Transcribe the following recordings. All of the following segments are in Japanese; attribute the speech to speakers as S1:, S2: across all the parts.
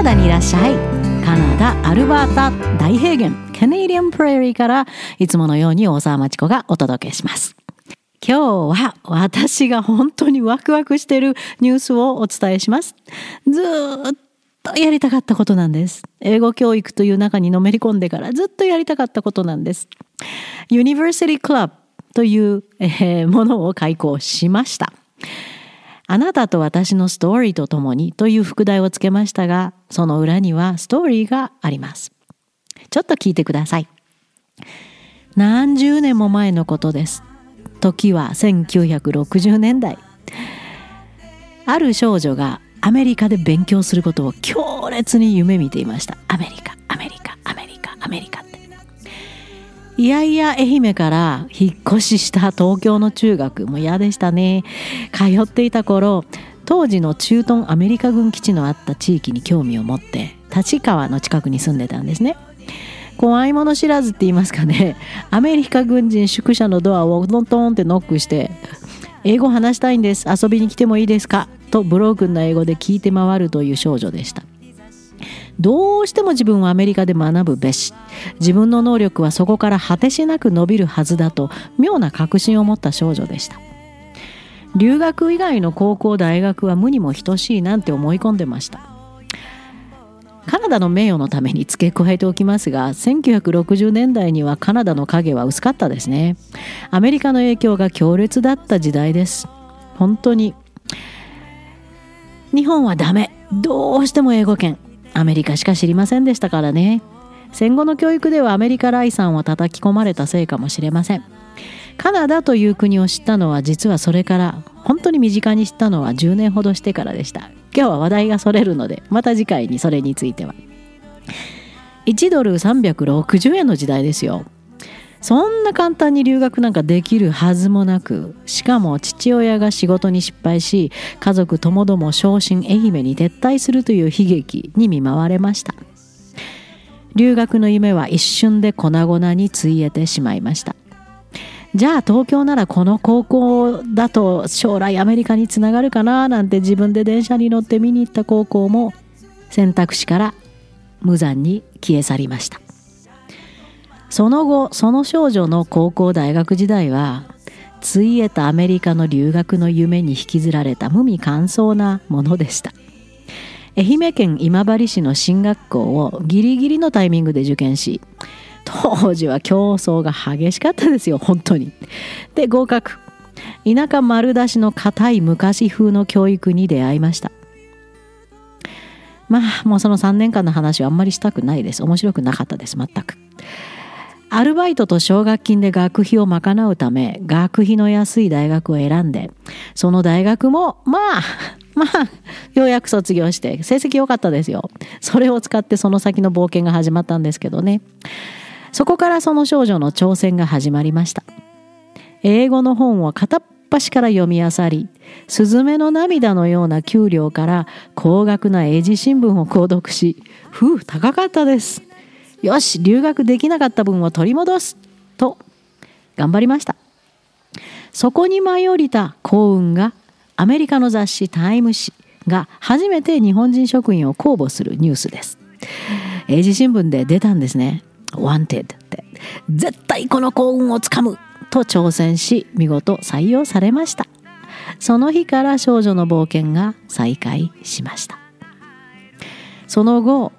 S1: ナダにいらっしゃい。カナダアルバータ大平原カネディアンプレーリーからいつものように大沢町子がお届けします。今日は私が本当にワクワクしているニュースをお伝えします。ずっとやりたかったことなんです。英語教育という中にのめり込んでからずっとやりたかったことなんです。ユニバーシティクラブという、えー、ものを開講しました。あなたと私のストーリーとともにという副題をつけましたが、その裏にはストーリーがあります。ちょっと聞いてください。何十年も前のことです。時は1960年代。ある少女がアメリカで勉強することを強烈に夢見ていました。アメリカ、アメリカ、いやいや愛媛から引っ越しした東京の中学。も嫌でしたね。通っていた頃当時の駐屯アメリカ軍基地のあった地域に興味を持って立川の近くに住んでたんですね。怖いもの知らずって言いますかね。アメリカ軍人宿舎のドアをトントンってノックして英語話したいんです。遊びに来てもいいですか？とブロークンな英語で聞いて回るという少女でした。どうしても自分はアメリカで学ぶべし。自分の能力はそこから果てしなく伸びるはずだと妙な確信を持った少女でした。留学以外の高校大学は無にも等しいなんて思い込んでました。カナダの名誉のために付け加えておきますが1960年代にはカナダの影は薄かったですね。アメリカの影響が強烈だった時代です。本当に。日本はダメ。どうしても英語圏。アメリカしか知りませんでしたからね。戦後の教育ではアメリカ来産を叩き込まれたせいかもしれません。カナダという国を知ったのは実はそれから本当に身近に知ったのは10年ほどしてからでした。今日は話題がそれるのでまた次回にそれについては。1ドル360円の時代ですよ。そんな簡単に留学なんかできるはずもなくしかも父親が仕事に失敗し家族ともども昇進愛媛に撤退するという悲劇に見舞われました。留学の夢は一瞬で粉々についえてしまいました。じゃあ東京ならこの高校だと将来アメリカにつながるかななんて自分で電車に乗って見に行った高校も選択肢から無残に消え去りました。その後その少女の高校大学時代はついえたアメリカの留学の夢に引きずられた無味乾燥なものでした。愛媛県今治市の進学校をギリギリのタイミングで受験し当時は競争が激しかったですよ本当に。で合格。田舎丸出しの硬い昔風の教育に出会いました。まあもうその3年間の話はあんまりしたくないです。面白くなかったです全く。アルバイトと奨学金で学費を賄うため学費の安い大学を選んでその大学もまあまあようやく卒業して成績良かったですよ。それを使ってその先の冒険が始まったんですけどね。そこからその少女の挑戦が始まりました。英語の本を片っ端から読み漁り「スズメの涙」のような給料から高額な英字新聞を購読しふう高かったです。よし留学できなかった分を取り戻すと頑張りました。そこに舞い降りた幸運がアメリカの雑誌タイム誌が初めて日本人職員を公募するニュースです。英字新聞で出たんですね。Wanted って。絶対この幸運をつかむと挑戦し見事採用されました。その日から少女の冒険が再開しました。その後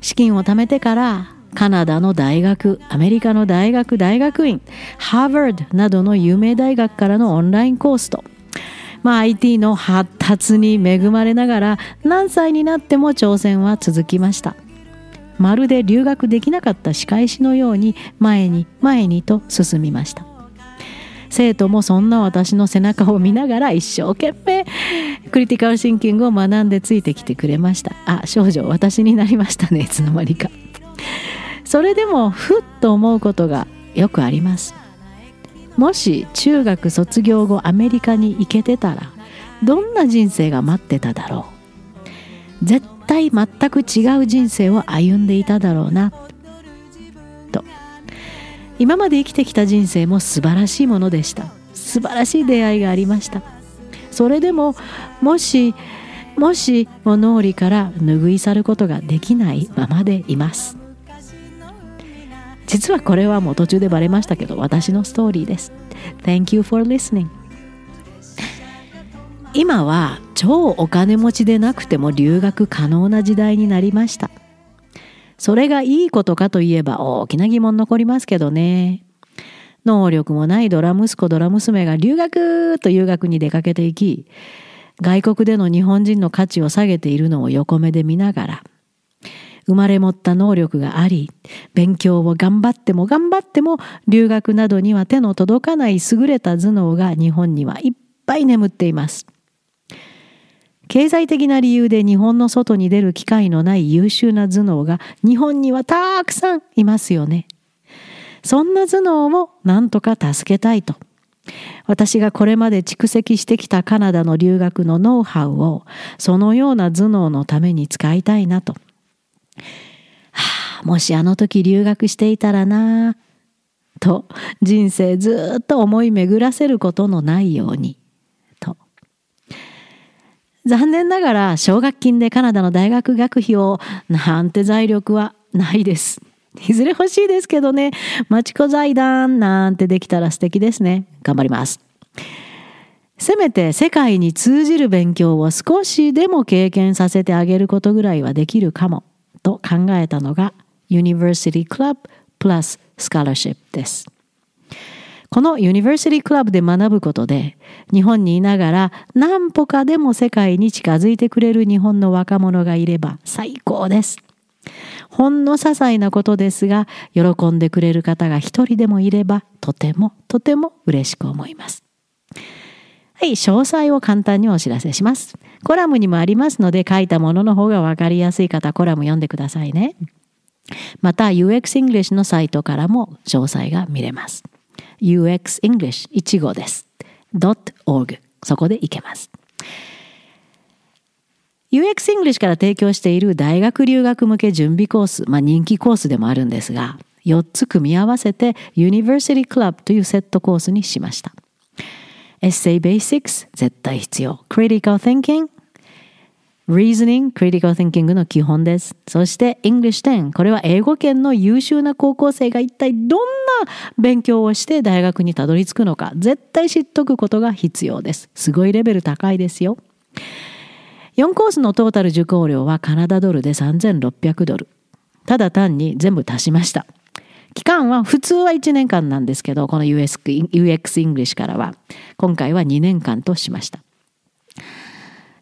S1: 資金を貯めてからカナダの大学アメリカの大学大学院ハーバードなどの有名大学からのオンラインコースと、まあ、IT の発達に恵まれながら何歳になっても挑戦は続きました。まるで留学できなかった仕返しのように前に前にと進みました。生徒もそんな私の背中を見ながら一生懸命クリティカルシンキングを学んでついてきてくれました。あ少女私になりましたねいつの間にか。それでもふっと思うことがよくあります。もし中学卒業後アメリカに行けてたらどんな人生が待ってただろう。絶対全く違う人生を歩んでいただろうな。今まで生きてきた人生も素晴らしいものでした。素晴らしい出会いがありました。それでももしもしも脳裏から拭い去ることができないままでいます。実はこれはもう途中でバレましたけど私のストーリーです。Thank you for listening. 今は超お金持ちでなくても留学可能な時代になりました。それがいいことかといえば大きな疑問残りますけどね。能力もないドラ息子ドラ娘が留学という学に出かけていき外国での日本人の価値を下げているのを横目で見ながら生まれ持った能力があり勉強を頑張っても頑張っても留学などには手の届かない優れた頭脳が日本にはいっぱい眠っています。経済的な理由で日本の外に出る機会のない優秀な頭脳が日本にはたくさんいますよねそんな頭脳をなんとか助けたいと私がこれまで蓄積してきたカナダの留学のノウハウをそのような頭脳のために使いたいなと。はあ、もしあの時留学していたらなと人生ずっと思い巡らせることのないように。残念ながら奨学金でカナダの大学学費をなんて財力はないです。いずれ欲しいですけどね、マチコ財団なんてできたら素敵ですね。頑張ります。せめて世界に通じる勉強を少しでも経験させてあげることぐらいはできるかもと考えたのが University Club Plus Scholarship です。この University Club で学ぶことで日本にいながら何歩かでも世界に近づいてくれる日本の若者がいれば最高です。ほんの些細なことですが喜んでくれる方が一人でもいればとてもとても嬉しく思います。はい、詳細を簡単にお知らせします。コラムにもありますので書いたものの方がわかりやすい方コラム読んでくださいね。また UX English のサイトからも詳細が見れます。UX English 1号です。.org そこで行けます。UX English から提供している大学留学向け準備コース、まあ、人気コースでもあるんですが、4つ組み合わせて University Club というセットコースにしました。Essay Basics 絶対必要。Critical Thinking Reasoning, Critical Thinking の基本です。そして English 10これは英語圏の優秀な高校生が一体どんな勉強をして大学にたどり着くのか絶対知っとくことが必要です。すごいレベル高いですよ。4コースのトータル受講料はカナダドルで3600ドル。ただ単に全部足しました。期間は普通は1年間なんですけど、この UX, UX English からは、今回は2年間としました。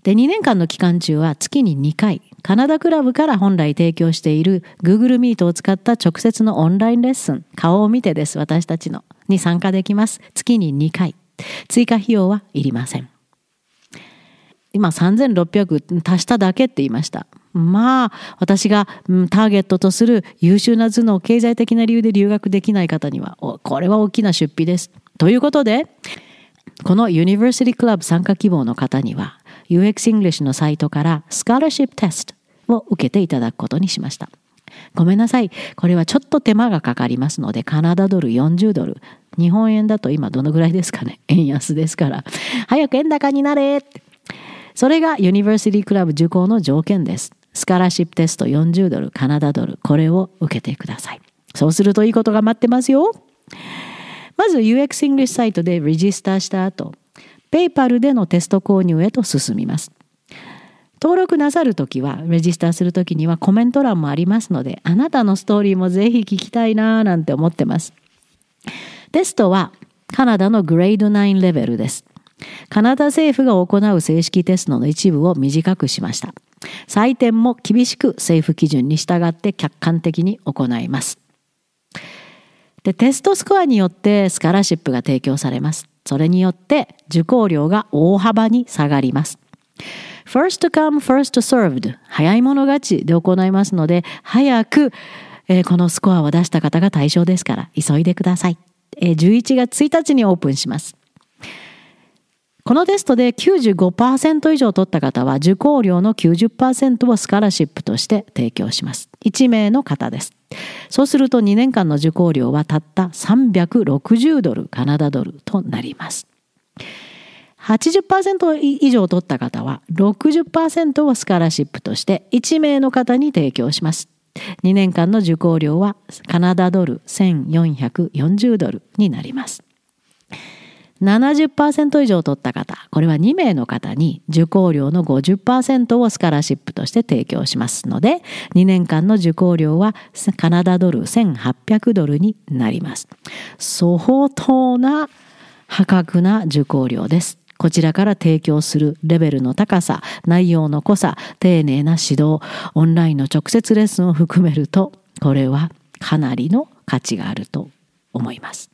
S1: で、2年間の期間中は月に2回、カナダクラブから本来提供している Google Meet を使った直接のオンラインレッスン、顔を見てです、私たちの、に参加できます。月に2回。追加費用はいりません。今3600足しただけって言いました。まあ私がターゲットとする優秀な頭脳経済的な理由で留学できない方にはこれは大きな出費です。ということでこの University Club 参加希望の方には UX English のサイトからスカラシップテストを受けていただくことにしました。ごめんなさい。これはちょっと手間がかかりますので、カナダドル40ドル。日本円だと今どのぐらいですかね 円安ですから。早く円高になれそれがユニバーシティクラブ受講の条件です。スカラシップテスト40ドル、カナダドル、これを受けてください。そうするといいことが待ってますよ。まず UX English サイトでレジスターした後、PayPal でのテスト購入へと進みます。登録なさるときは、レジスターするときにはコメント欄もありますので、あなたのストーリーもぜひ聞きたいなぁなんて思ってます。テストはカナダのグレード9レベルです。カナダ政府が行う正式テストの一部を短くしました。採点も厳しく政府基準に従って客観的に行います。でテストスコアによってスカラシップが提供されます。それによって受講料が大幅に下がります。First come, first served 早い者勝ちで行いますので早く、えー、このスコアを出した方が対象ですから急いでください。えー、11月1日にオープンします。このテストで95%以上取った方は受講料の90%をスカラシップとして提供します。1名の方です。そうすると2年間の受講料はたった360ドル、カナダドルとなります。80%以上取った方は60%をスカラシップとして1名の方に提供します。2年間の受講料はカナダドル1440ドルになります。70%以上取った方、これは2名の方に受講料の50%をスカラシップとして提供しますので、2年間の受講料はカナダドル1800ドルになります。相当な破格な受講料です。こちらから提供するレベルの高さ、内容の濃さ、丁寧な指導、オンラインの直接レッスンを含めると、これはかなりの価値があると思います。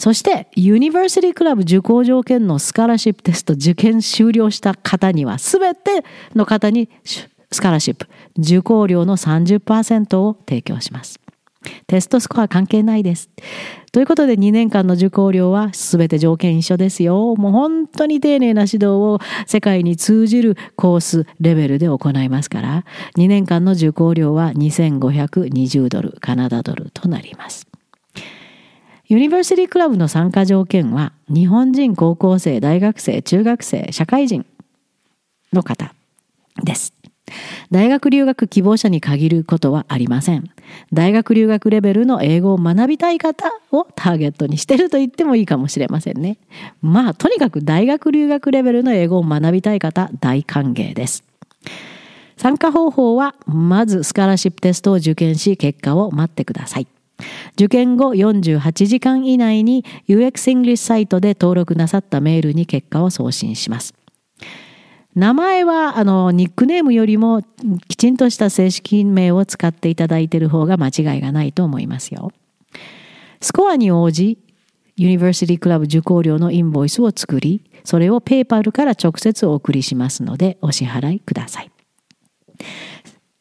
S1: そして、ユニバーシティクラブ受講条件のスカラシップテスト受験終了した方には、すべての方にスカラシップ、受講料の30%を提供します。テストスコア関係ないです。ということで2年間の受講料は全て条件一緒ですよ。もう本当に丁寧な指導を世界に通じるコースレベルで行いますから、2年間の受講料は2520ドル、カナダドルとなります。ユニバーシティクラブの参加条件は、日本人高校生、大学生、中学生、社会人の方です。大学留学希望者に限ることはありません。大学留学レベルの英語を学びたい方をターゲットにしてると言ってもいいかもしれませんね。まあ、とにかく大学留学レベルの英語を学びたい方、大歓迎です。参加方法は、まずスカラシップテストを受験し、結果を待ってください。受験後48時間以内に UX English サイトで登録なさったメールに結果を送信します。名前はあのニックネームよりもきちんとした正式名を使っていただいている方が間違いがないと思いますよ。スコアに応じ University Club 受講料のインボイスを作りそれを PayPal から直接お送りしますのでお支払いください。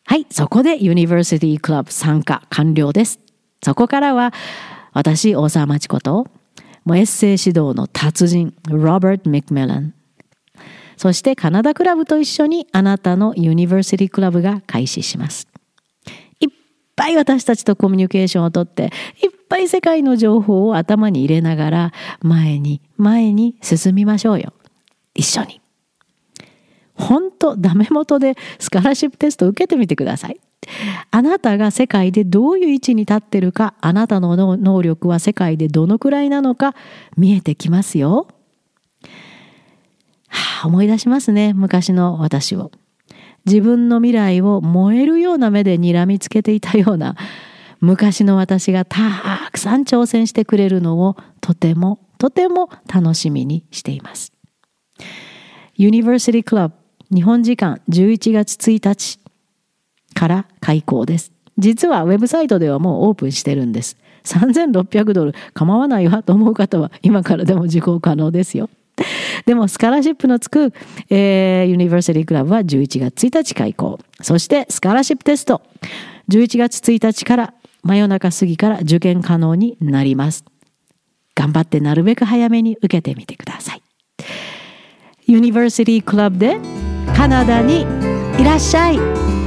S1: はい、そこで University Club 参加完了です。そこからは私、大沢町子と、もうエッセイ指導の達人、ロバート・マクミラン、そしてカナダクラブと一緒にあなたの University Club が開始します。いっぱい私たちとコミュニケーションをとって、いっぱい世界の情報を頭に入れながら、前に前に進みましょうよ。一緒に。本当ダメ元でスカラシップテスト受けてみてください。あなたが世界でどういう位置に立ってるか、あなたの能力は世界でどのくらいなのか見えてきますよ。はあ、思い出しますね、昔の私を。自分の未来を燃えるような目で睨みつけていたような昔の私がたくさん挑戦してくれるのをとてもとても楽しみにしています。ユニバーシティクラブ日本時間11月1日から開校です。実はウェブサイトではもうオープンしてるんです。3600ドル構わないわと思う方は今からでも受講可能ですよ。でもスカラシップのつく、えー、ユニバーシティクラブは11月1日開校。そしてスカラシップテスト11月1日から真夜中過ぎから受験可能になります。頑張ってなるべく早めに受けてみてください。ユニバーシティクラブでカナダにいらっしゃい